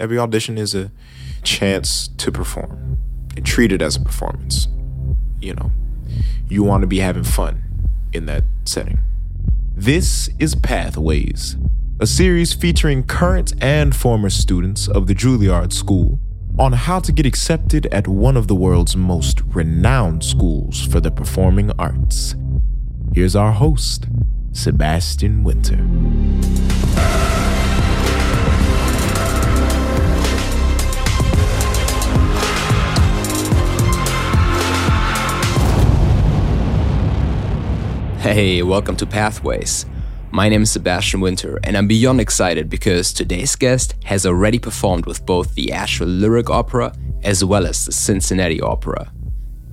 Every audition is a chance to perform and treat it as a performance. You know, you want to be having fun in that setting. This is Pathways, a series featuring current and former students of the Juilliard School on how to get accepted at one of the world's most renowned schools for the performing arts. Here's our host, Sebastian Winter. Hey, welcome to Pathways. My name is Sebastian Winter, and I'm beyond excited because today's guest has already performed with both the Asheville Lyric Opera as well as the Cincinnati Opera.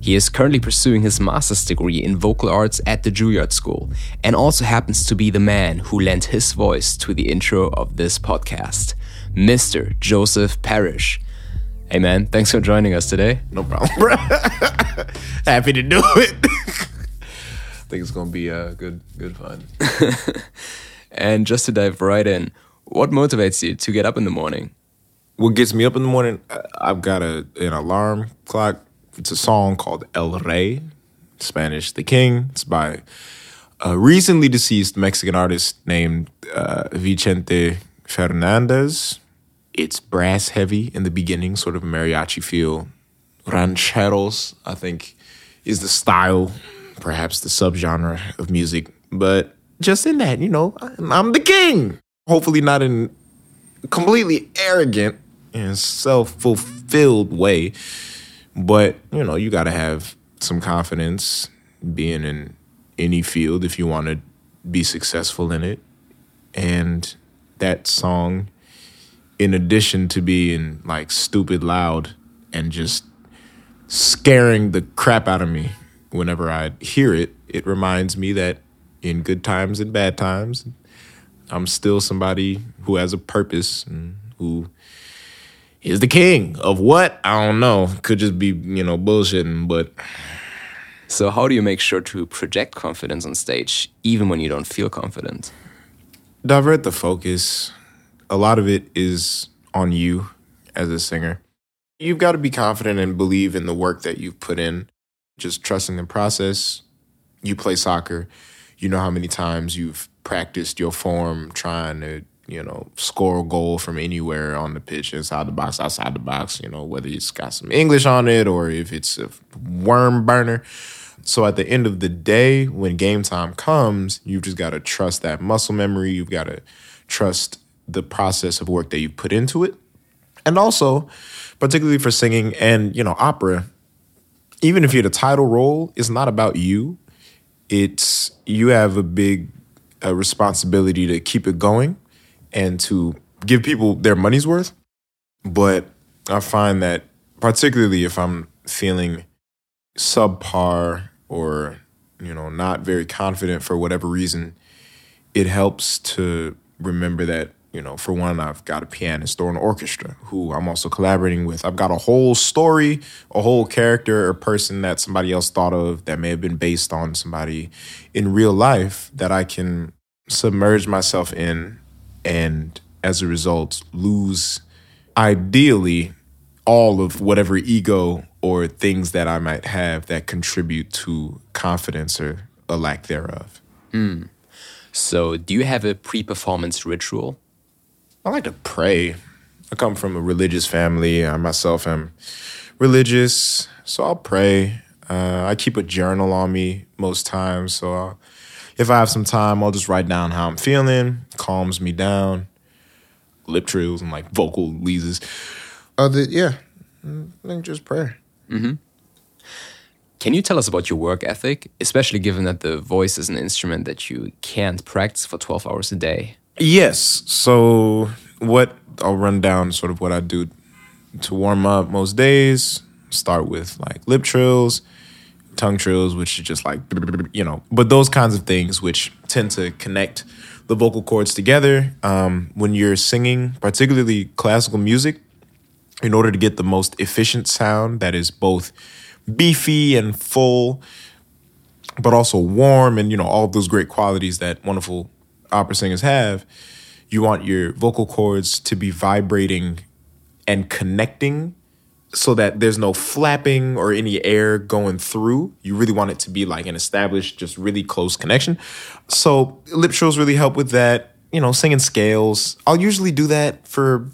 He is currently pursuing his master's degree in vocal arts at the Juilliard School and also happens to be the man who lent his voice to the intro of this podcast, Mr. Joseph Parrish. Hey man, thanks for joining us today. No problem, bro. Happy to do it. I think it's gonna be uh, good, good fun. and just to dive right in, what motivates you to get up in the morning? What gets me up in the morning? I've got a an alarm clock it's a song called El Rey, Spanish, The King. It's by a recently deceased Mexican artist named uh, Vicente Fernandez. It's brass heavy in the beginning, sort of mariachi feel. Rancheros, I think, is the style, perhaps the subgenre of music. But just in that, you know, I'm the king. Hopefully, not in completely arrogant and self fulfilled way but, you know, you got to have some confidence being in any field if you want to be successful in it. And that song, in addition to being like stupid loud and just scaring the crap out of me whenever I hear it, it reminds me that in good times and bad times, I'm still somebody who has a purpose and who is the king of what? I don't know. Could just be, you know, bullshitting, but. So, how do you make sure to project confidence on stage, even when you don't feel confident? Divert the focus. A lot of it is on you as a singer. You've got to be confident and believe in the work that you've put in, just trusting the process. You play soccer, you know how many times you've practiced your form trying to you know, score a goal from anywhere on the pitch, inside the box, outside the box, you know, whether it's got some English on it or if it's a worm burner. So at the end of the day, when game time comes, you've just got to trust that muscle memory. You've got to trust the process of work that you put into it. And also, particularly for singing and, you know, opera, even if you're the title role, it's not about you. It's you have a big uh, responsibility to keep it going and to give people their money's worth. But I find that particularly if I'm feeling subpar or you know not very confident for whatever reason, it helps to remember that you know for one I've got a pianist or an orchestra who I'm also collaborating with. I've got a whole story, a whole character or person that somebody else thought of that may have been based on somebody in real life that I can submerge myself in and as a result lose ideally all of whatever ego or things that I might have that contribute to confidence or a lack thereof. Mm. So, do you have a pre performance ritual? I like to pray. I come from a religious family. I myself am religious, so I'll pray. Uh, I keep a journal on me most times, so I'll if I have some time, I'll just write down how I'm feeling, calms me down. Lip trills and like vocalises. Other, yeah, I think just prayer. Mm-hmm. Can you tell us about your work ethic, especially given that the voice is an instrument that you can't practice for 12 hours a day? Yes. So, what I'll run down sort of what I do to warm up most days. Start with like lip trills, tongue trills, which is just like, you know, but those kinds of things which tend to connect the vocal cords together. Um, when you're singing, particularly classical music, in order to get the most efficient sound that is both beefy and full, but also warm and, you know, all those great qualities that wonderful opera singers have, you want your vocal cords to be vibrating and connecting so that there's no flapping or any air going through. You really want it to be like an established, just really close connection. So lip trills really help with that. You know, singing scales. I'll usually do that for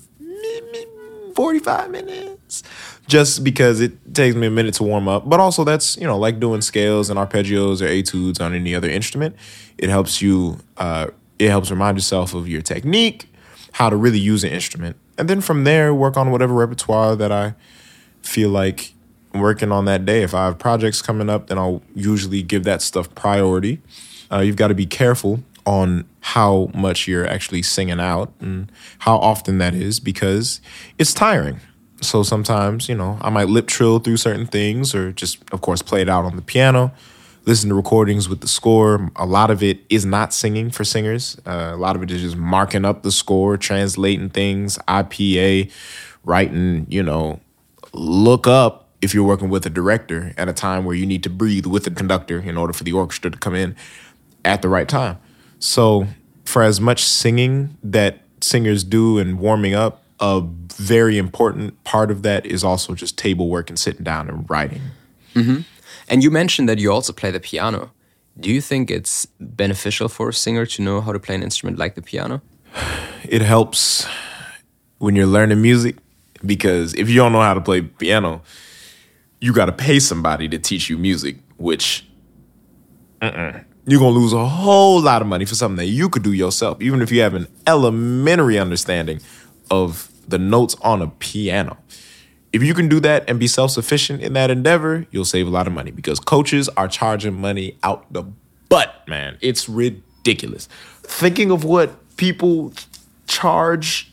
45 minutes just because it takes me a minute to warm up. But also, that's, you know, like doing scales and arpeggios or etudes on any other instrument. It helps you, uh, it helps remind yourself of your technique, how to really use an instrument. And then from there, work on whatever repertoire that I feel like working on that day. If I have projects coming up, then I'll usually give that stuff priority. Uh, you've got to be careful on how much you're actually singing out and how often that is because it's tiring. So sometimes, you know, I might lip trill through certain things or just, of course, play it out on the piano, listen to recordings with the score. A lot of it is not singing for singers. Uh, a lot of it is just marking up the score, translating things, IPA, writing, you know, look up if you're working with a director at a time where you need to breathe with the conductor in order for the orchestra to come in at the right time. So, for as much singing that singers do and warming up, a very important part of that is also just table work and sitting down and writing. Mm-hmm. And you mentioned that you also play the piano. Do you think it's beneficial for a singer to know how to play an instrument like the piano? It helps when you're learning music because if you don't know how to play piano, you got to pay somebody to teach you music, which uh-uh. you're going to lose a whole lot of money for something that you could do yourself, even if you have an elementary understanding of the notes on a piano. If you can do that and be self sufficient in that endeavor, you'll save a lot of money because coaches are charging money out the butt, man. It's ridiculous. Thinking of what people charge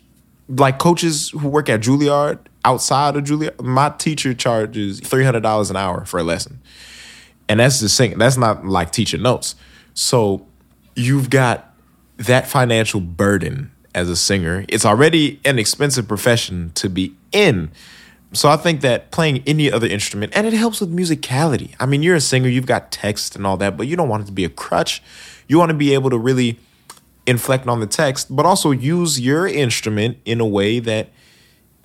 like coaches who work at Juilliard outside of Juilliard, my teacher charges three hundred dollars an hour for a lesson, and that's just singing. That's not like teaching notes. So you've got that financial burden as a singer. It's already an expensive profession to be in. So I think that playing any other instrument, and it helps with musicality. I mean, you're a singer, you've got text and all that, but you don't want it to be a crutch. You want to be able to really inflect on the text, but also use your instrument in a way that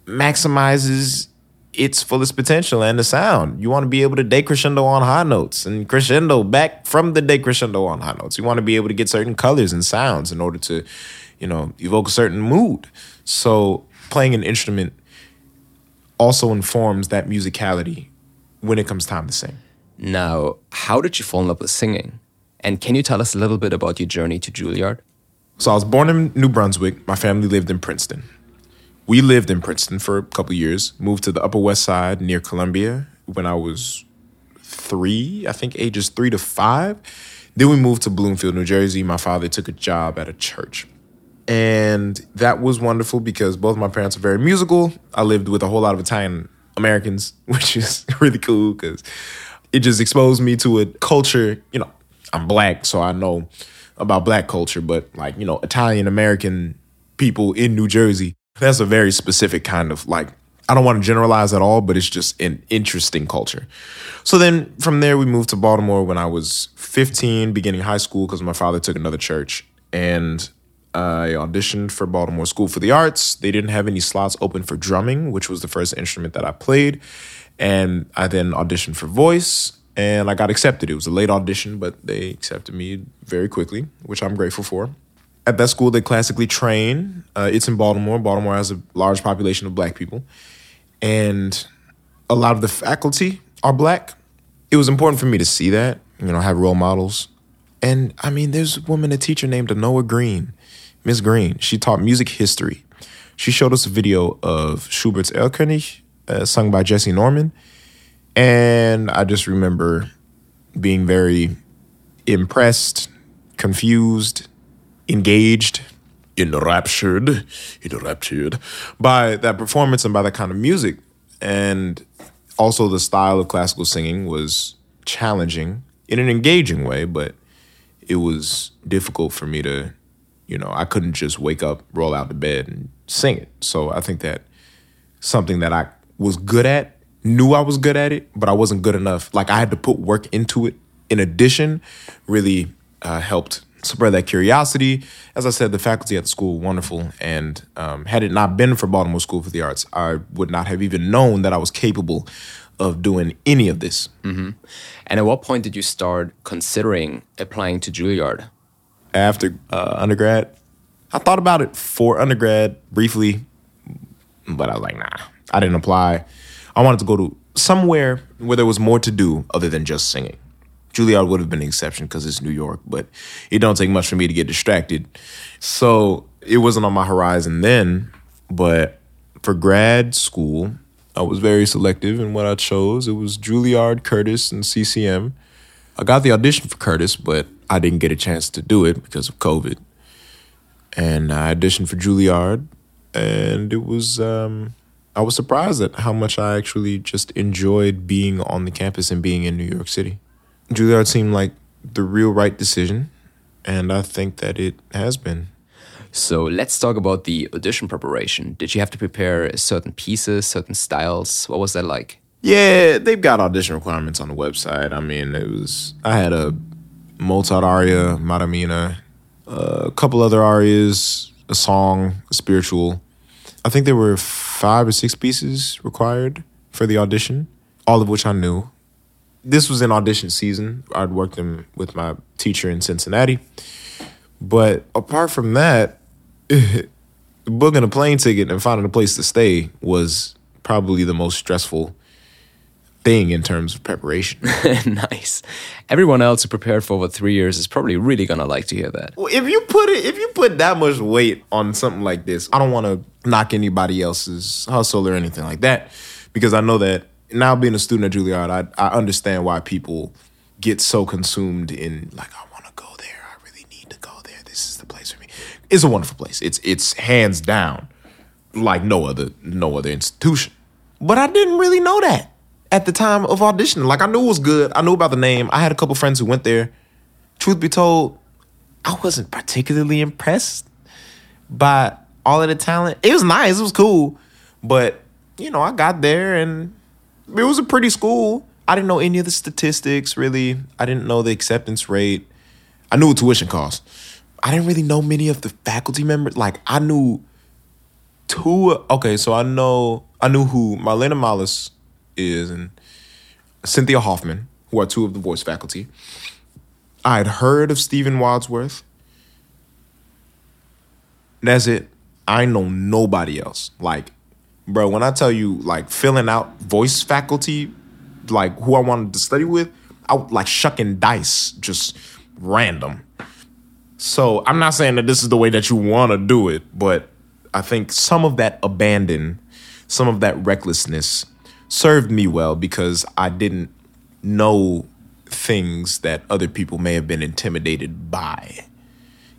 maximizes its fullest potential and the sound. You want to be able to decrescendo on high notes and crescendo back from the decrescendo on high notes. You want to be able to get certain colors and sounds in order to, you know, evoke a certain mood. So playing an instrument also informs that musicality when it comes time to sing. Now, how did you fall in love with singing? And can you tell us a little bit about your journey to Juilliard? So I was born in New Brunswick. My family lived in Princeton. We lived in Princeton for a couple years, moved to the Upper West Side near Columbia when I was three, I think ages three to five. Then we moved to Bloomfield, New Jersey. My father took a job at a church. And that was wonderful because both my parents are very musical. I lived with a whole lot of Italian Americans, which is really cool because it just exposed me to a culture. You know, I'm black, so I know about black culture, but like, you know, Italian American people in New Jersey, that's a very specific kind of like, I don't want to generalize at all, but it's just an interesting culture. So then from there, we moved to Baltimore when I was 15, beginning high school, because my father took another church. And I auditioned for Baltimore School for the Arts. They didn't have any slots open for drumming, which was the first instrument that I played. And I then auditioned for voice and I got accepted. It was a late audition, but they accepted me very quickly, which I'm grateful for. At that school, they classically train. Uh, it's in Baltimore. Baltimore has a large population of black people, and a lot of the faculty are black. It was important for me to see that, you know, have role models. And I mean, there's a woman, a teacher named Anoa Green, Miss Green. She taught music history. She showed us a video of Schubert's Erlkönig, uh, sung by Jessye Norman and I just remember being very impressed, confused, engaged, enraptured, enraptured by that performance and by that kind of music. And also the style of classical singing was challenging in an engaging way, but it was difficult for me to, you know, I couldn't just wake up, roll out the bed and sing it. So I think that something that I was good at knew I was good at it, but I wasn't good enough. Like I had to put work into it. In addition, really uh, helped spread that curiosity. As I said, the faculty at the school wonderful, and um, had it not been for Baltimore School for the Arts, I would not have even known that I was capable of doing any of this. Mm-hmm. And at what point did you start considering applying to Juilliard? After uh, undergrad, I thought about it for undergrad briefly, but I was like, nah, I didn't apply. I wanted to go to somewhere where there was more to do other than just singing. Juilliard would have been an exception because it's New York, but it don't take much for me to get distracted. So it wasn't on my horizon then. But for grad school, I was very selective in what I chose. It was Juilliard, Curtis, and CCM. I got the audition for Curtis, but I didn't get a chance to do it because of COVID. And I auditioned for Juilliard, and it was um, I was surprised at how much I actually just enjoyed being on the campus and being in New York City. Juilliard seemed like the real right decision, and I think that it has been. So let's talk about the audition preparation. Did you have to prepare certain pieces, certain styles? What was that like? Yeah, they've got audition requirements on the website. I mean, it was I had a Mozart aria, Madamina, a couple other arias, a song, a spiritual. I think there were five or six pieces required for the audition, all of which I knew this was in audition season. I'd worked them with my teacher in Cincinnati. But apart from that, booking a plane ticket and finding a place to stay was probably the most stressful thing in terms of preparation. nice. Everyone else who prepared for over three years is probably really gonna like to hear that. Well, if you put it, if you put that much weight on something like this, I don't want to knock anybody else's hustle or anything like that, because I know that now being a student at Juilliard, I, I understand why people get so consumed in like I want to go there. I really need to go there. This is the place for me. It's a wonderful place. It's it's hands down like no other no other institution. But I didn't really know that at the time of auditioning. Like I knew it was good. I knew about the name. I had a couple friends who went there. Truth be told, I wasn't particularly impressed by all of the talent. It was nice. It was cool. But, you know, I got there and it was a pretty school. I didn't know any of the statistics really. I didn't know the acceptance rate. I knew tuition cost. I didn't really know many of the faculty members. Like I knew two. Okay, so I know I knew who Marlena Malas is and Cynthia Hoffmann, who are two of the voice faculty. I had heard of Stephen Wadsworth. that's it. I know nobody else. Like bro, when I tell you like filling out voice faculty, like who I wanted to study with, I like shucking dice, just random. So I'm not saying that this is the way that you want to do it, but I think some of that abandon, some of that recklessness served me well because I didn't know things that other people may have been intimidated by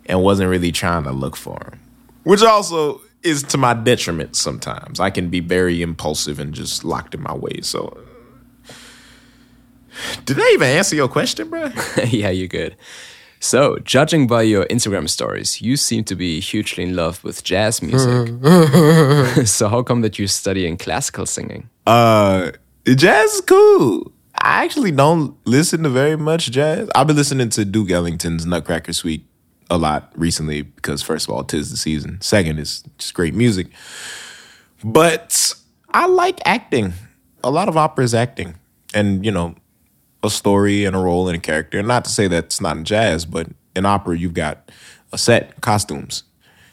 and wasn't really trying to look for them. Which also is to my detriment sometimes. I can be very impulsive and just locked in my ways. So, did I even answer your question, bro? yeah, you're good. So, judging by your Instagram stories, you seem to be hugely in love with jazz music. so, how come that you're studying classical singing? Uh, jazz is cool. I actually don't listen to very much jazz. I've been listening to Duke Ellington's Nutcracker Suite a lot recently because first of all, tis the season. Second is just great music. But I like acting. A lot of opera is acting. And, you know, a story and a role and a character. Not to say that it's not in jazz, but in opera you've got a set, costumes,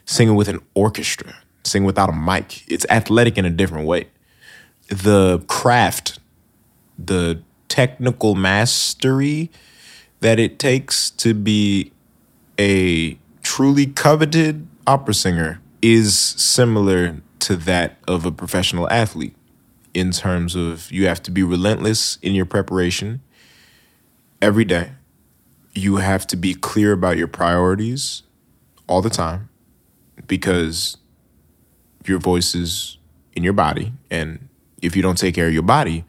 singing with an orchestra, singing without a mic. It's athletic in a different way. The craft, the technical mastery that it takes to be a truly coveted opera singer is similar to that of a professional athlete in terms of you have to be relentless in your preparation every day. You have to be clear about your priorities all the time because your voice is in your body. And if you don't take care of your body,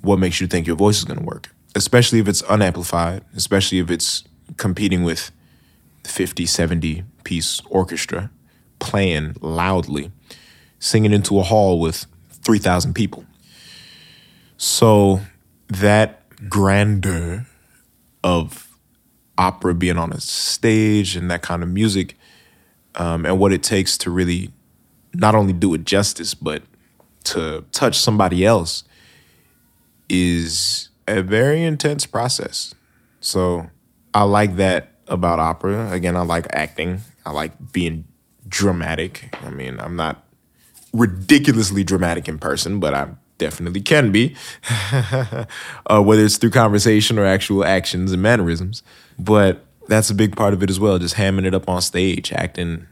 what makes you think your voice is going to work? Especially if it's unamplified, especially if it's competing with 50, 70 piece orchestra playing loudly, singing into a hall with 3,000 people. So that grandeur of opera, being on a stage, and that kind of music, um, and what it takes to really not only do it justice, but to touch somebody else is a very intense process. So I like that about opera. Again, I like acting. I like being dramatic. I mean, I'm not ridiculously dramatic in person, but I definitely can be, uh, whether it's through conversation or actual actions and mannerisms. But that's a big part of it as well, just hamming it up on stage, acting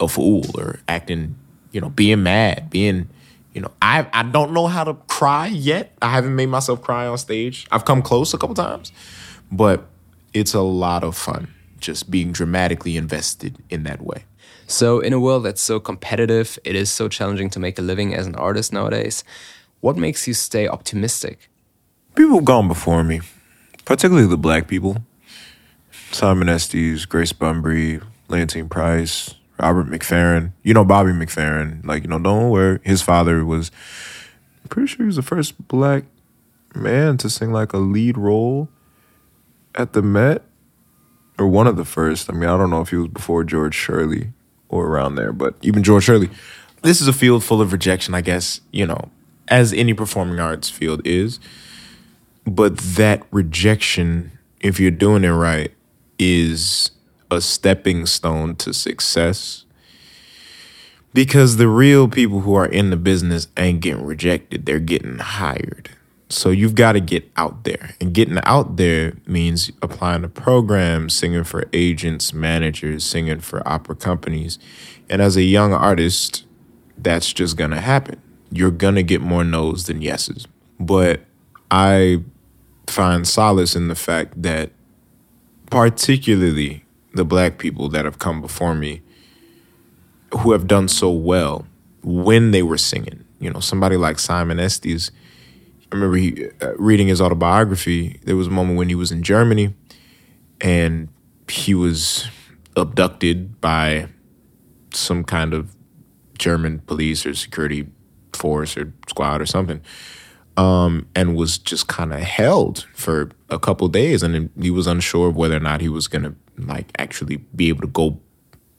a fool or acting, you know, being mad, being, you know, I I don't know how to cry yet. I haven't made myself cry on stage. I've come close a couple times, but it's a lot of fun just being dramatically invested in that way. So, in a world that's so competitive, it is so challenging to make a living as an artist nowadays. What makes you stay optimistic? People gone before me, particularly the black people. Simon Estes, Grace Bumbry, Leontyne Price, Robert McFerrin. You know Bobby McFerrin. Like, you know, don't worry. His father was, I'm pretty sure he was the first black man to sing like a lead role at the Met, or one of the first. I mean, I don't know if he was before George Shirley or around there, but even George Shirley. This is a field full of rejection, I guess, you know, as any performing arts field is. But that rejection, if you're doing it right, is a stepping stone to success. Because the real people who are in the business ain't getting rejected, they're getting hired. So you've got to get out there. And getting out there means applying to programs, singing for agents, managers, singing for opera companies. And as a young artist, that's just going to happen. You're going to get more no's than yeses. But I find solace in the fact that, particularly the black people that have come before me, who have done so well when they were singing, you know, somebody like Simon Estes I remember he, uh, reading his autobiography. There was a moment when he was in Germany, and he was abducted by some kind of German police or security force or squad or something, um, and was just kind of held for a couple days, and he was unsure of whether or not he was gonna like actually be able to go.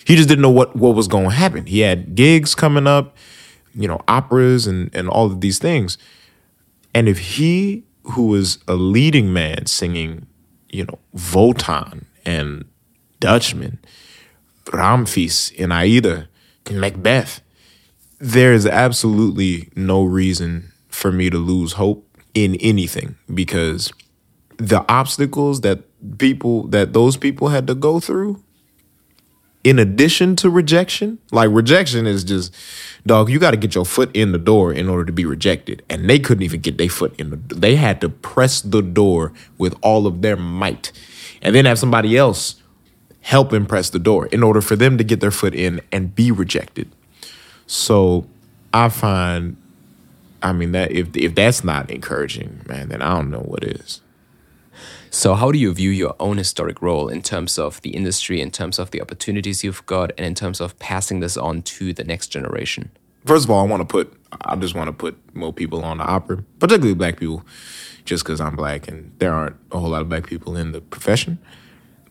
He just didn't know what what was going to happen. He had gigs coming up, you know, operas and and all of these things and if he, who was a leading man singing, you know, Wotan and Dutchman, Ramfis and Aida, and Macbeth, there is absolutely no reason for me to lose hope in anything because the obstacles that people that those people had to go through in addition to rejection, like rejection is just, dog, you got to get your foot in the door in order to be rejected. And they couldn't even get their foot in the They had to press the door with all of their might and then have somebody else help them press the door in order for them to get their foot in and be rejected. So I find, I mean, that if, if that's not encouraging, man, then I don't know what is. So, how do you view your own historic role in terms of the industry, in terms of the opportunities you've got, and in terms of passing this on to the next generation? First of all, I want to put, I just want to put more people on the opera, particularly black people, just because I'm black and there aren't a whole lot of black people in the profession.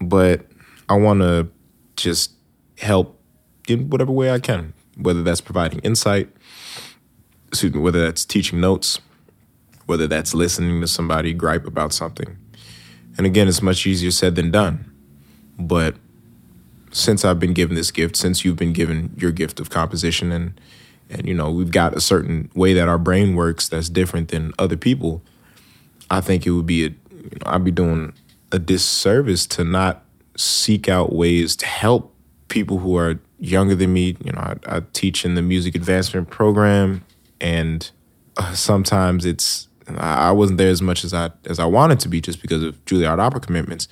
But I want to just help in whatever way I can, whether that's providing insight, excuse me, whether that's teaching notes, whether that's listening to somebody gripe about something and again, it's much easier said than done. But since I've been given this gift, since you've been given your gift of composition and and you know, we've got a certain way that our brain works that's different than other people, I think it would be a you know, I'd be doing a disservice to not seek out ways to help people who are younger than me. You know, I, I teach in the music advancement program, and uh, sometimes it's I wasn't there as much as I as I wanted to be just because of Juilliard opera commitments.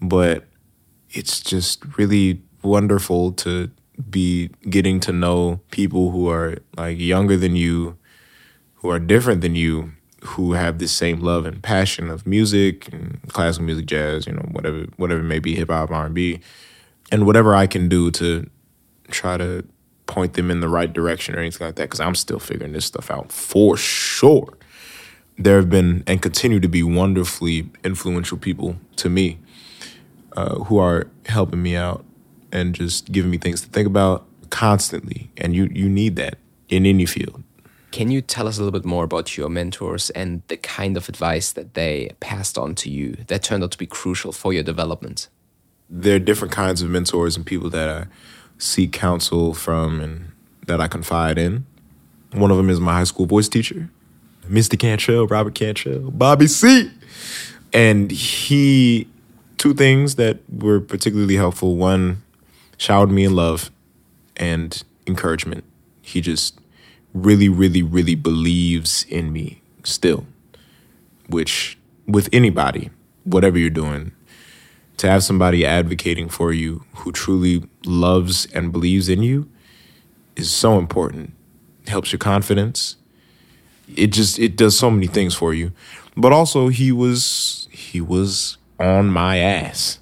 But it's just really wonderful to be getting to know people who are like younger than you, who are different than you, who have the same love and passion of music and classical music, jazz, you know, whatever whatever it may be, hip hop, R and B, and whatever I can do to try to point them in the right direction or anything like that. Because I'm still figuring this stuff out for sure there have been and continue to be wonderfully influential people to me. uh, who are helping me out and just giving me things to think about constantly. And you you need that in any field. Can you tell us a little bit more about your mentors and the kind of advice that they passed on to you that turned out to be crucial for your development? There are different kinds of mentors and people that I seek counsel from and that I confide in. One of them is my high school voice teacher, Mr. Cantrell, Robert Cantrell, Bobby C. And he, two things that were particularly helpful. One, showered me in love and encouragement. He just really, really, really believes in me still, which with anybody, whatever you're doing, to have somebody advocating for you who truly loves and believes in you is so important. It helps your confidence. It just it does so many things for you. But also he was he was on my ass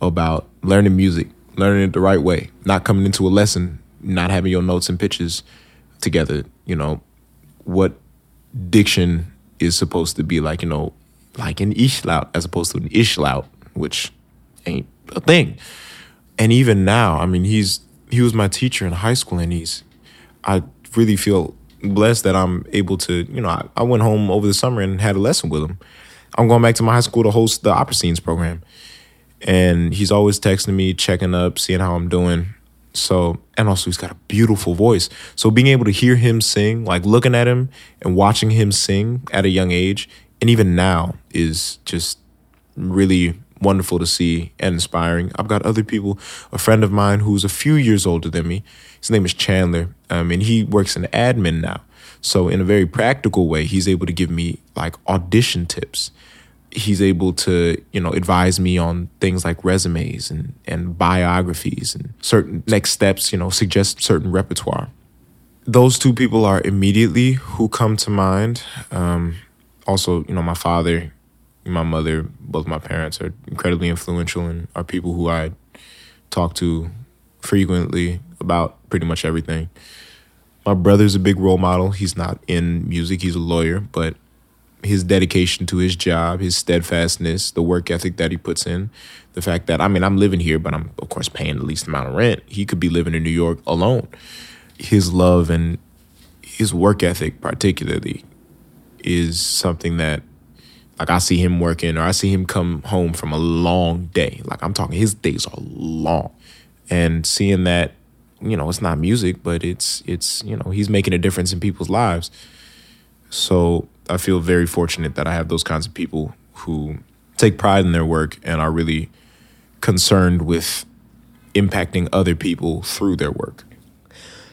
about learning music, learning it the right way, not coming into a lesson, not having your notes and pitches together, you know, what diction is supposed to be like, you know, like an ishlaut as opposed to an ishlaut, which ain't a thing. And even now, I mean, he's he was my teacher in high school, and he's I really feel blessed that I'm able to, you know, I, I went home over the summer and had a lesson with him. I'm going back to my high school to host the opera scenes program. And he's always texting me, checking up, seeing how I'm doing. So, and also he's got a beautiful voice. So being able to hear him sing, like looking at him and watching him sing at a young age, and even now is just really wonderful to see and inspiring. I've got other people, a friend of mine who's a few years older than me. His name is Chandler, um, and he works in admin now. So, in a very practical way, he's able to give me like audition tips he's able to you know advise me on things like resumes and and biographies and certain next steps you know suggest certain repertoire those two people are immediately who come to mind um, also you know my father my mother both my parents are incredibly influential and are people who i talk to frequently about pretty much everything my brother's a big role model he's not in music he's a lawyer but his dedication to his job, his steadfastness, the work ethic that he puts in, the fact that I mean I'm living here, but I'm of course paying the least amount of rent. He could be living in New York alone. His love and his work ethic, particularly, is something that like I see him working or I see him come home from a long day. Like I'm talking his days are long. And seeing that, you know, it's not music, but it's it's, you know, he's making a difference in people's lives. So I feel very fortunate that I have those kinds of people who take pride in their work and are really concerned with impacting other people through their work.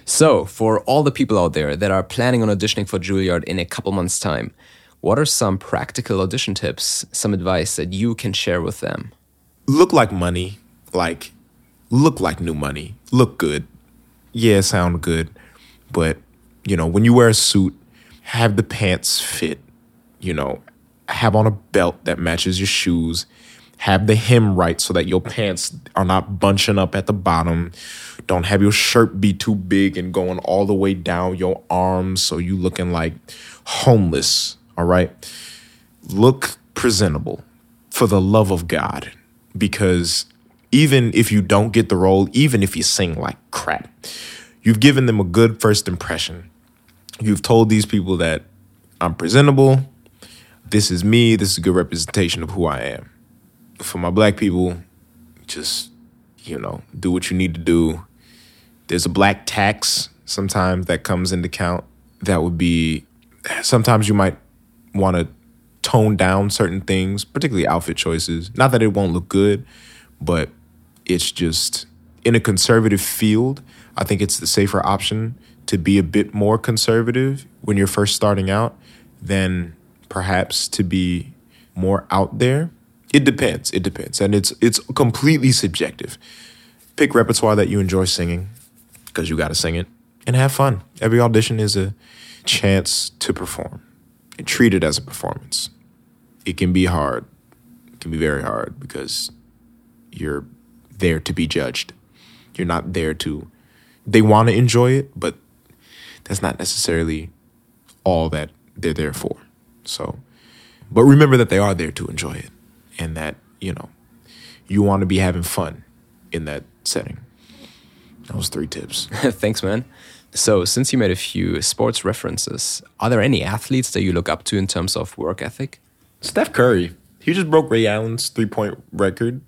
So, for all the people out there that are planning on auditioning for Juilliard in a couple months' time, what are some practical audition tips, some advice that you can share with them? Look like money, like look like new money, look good. Yeah, sound good, but you know, when you wear a suit have the pants fit, you know, have on a belt that matches your shoes, have the hem right so that your pants are not bunching up at the bottom. Don't have your shirt be too big and going all the way down your arms so you looking like homeless, all right? Look presentable for the love of God because even if you don't get the role, even if you sing like crap, you've given them a good first impression You've told these people that I'm presentable. This is me. This is a good representation of who I am. For my black people, just, you know, do what you need to do. There's a black tax sometimes that comes into count. That would be, sometimes you might want to tone down certain things, particularly outfit choices. Not that it won't look good, but it's just in a conservative field, I think it's the safer option to be a bit more conservative when you're first starting out than perhaps to be more out there. It depends. It depends. And it's it's completely subjective. Pick repertoire that you enjoy singing because you got to sing it and have fun. Every audition is a chance to perform and treat it as a performance. It can be hard. It can be very hard because you're there to be judged. You're not there to they want to enjoy it, but that's not necessarily all that they're there for. So, but remember that they are there to enjoy it and that, you know, you want to be having fun in that setting. Was three tips. Thanks, man. So, since you made a few sports references, are there any athletes that you look up to in terms of work ethic? Steph Curry. He just broke Ray Allen's three point record.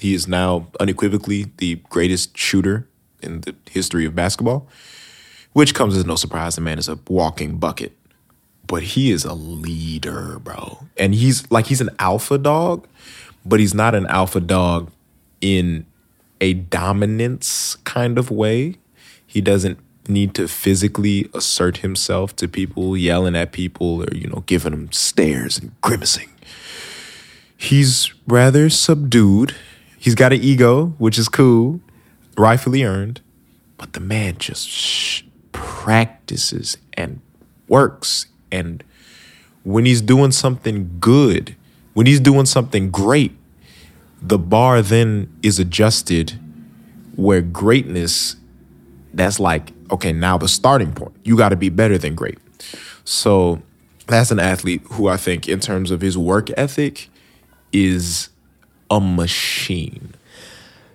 He is now unequivocally the greatest shooter in the history of basketball, which comes as no surprise. The man is a walking bucket. But he is a leader, bro. And he's like, he's an alpha dog, but he's not an alpha dog in a dominance kind of way. He doesn't need to physically assert himself to people, yelling at people, or, you know, giving them stares and grimacing. He's rather subdued. He's got an ego, which is cool, rightfully earned. But the man just sh- practices and works. And when he's doing something good, when he's doing something great, the bar then is adjusted where greatness that's like okay now the starting point. You got to be better than great. So that's an athlete who i think in terms of his work ethic is a machine.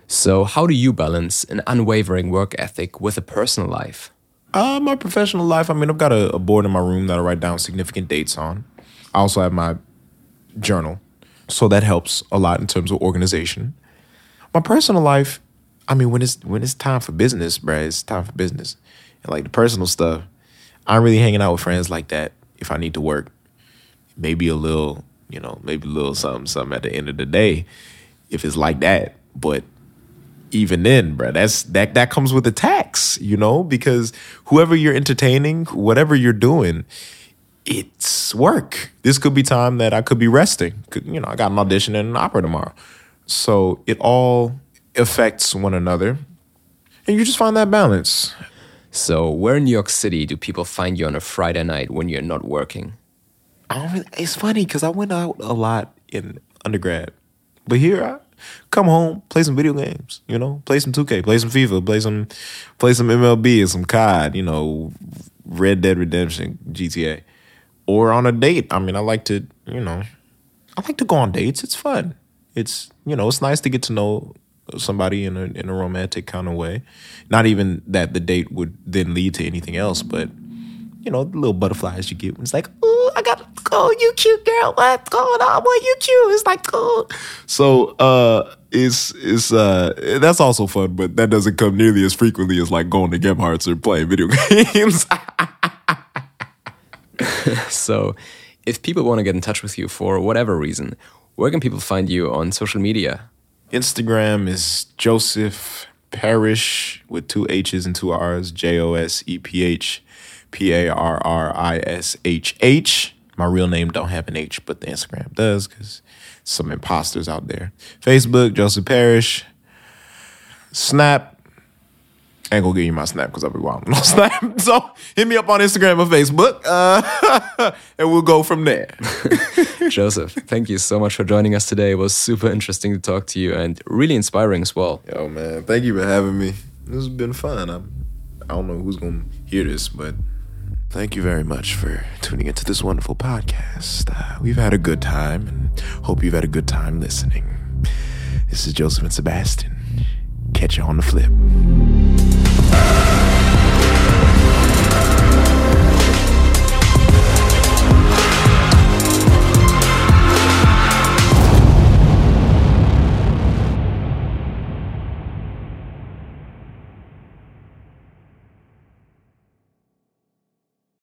So, how do you balance an unwavering work ethic with a personal life? uh, my professional life i mean i've got a, a board in my room that i write down significant dates on. I also have my journal. So that helps a lot in terms of organization. My personal life i mean when it's when it's time for business bruh, it's time for business and like the personal stuff i'm really hanging out with friends like that if i need to work maybe a little you know maybe a little something something at the end of the day if it's like that but even then, bruh, that's that that comes with a tax, you know, because whoever you're entertaining, whatever you're doing, it's work. This could be time that I could be resting. You know, I got an audition and an opera tomorrow. So it all affects one another. And you just find that balance. So, where in New York City do people find you on a Friday night when you're not working? I don't really, it's funny because I went out a lot in undergrad. But here I come home, play some video games, you know, play some 2K, play some FIFA, play some play some MLB and some COD, you know, Red Dead Redemption, GTA. Or on a date. I mean, I like to, you know, I like to go on dates. It's fun. It's, you know, it's nice to get to know somebody in a in a romantic kind of way. Not even that the date would then lead to anything else, but you know, the little butterflies you get when it's like, oh, I got, oh, you cute girl, what's going on? Boy, you cute. It's like, oh. So, uh, it's, it's, uh, that's also fun, but that doesn't come nearly as frequently as like going to Gemhart's or playing video games. So, if people want to get in touch with you for whatever reason, where can people find you on social media? Instagram is Joseph Parrish with two H's and two R's, J O S E P H P A R R I S H H. My real name don't have an H, but the Instagram does because some imposters out there. Facebook, Joseph Parrish. Snap. I ain't gonna give you my snap because I'll be wild on Snap. So hit me up on Instagram or Facebook, uh, and we'll go from there. Joseph, thank you so much for joining us today. It was super interesting to talk to you and really inspiring as well. Yo, man, thank you for having me. This has been fun. I, I don't know who's gonna hear this, but thank you very much for tuning into this wonderful podcast. Uh, we've had a good time, and hope you've had a good time listening. This is Joseph and Sebastian. Catch you on the flip.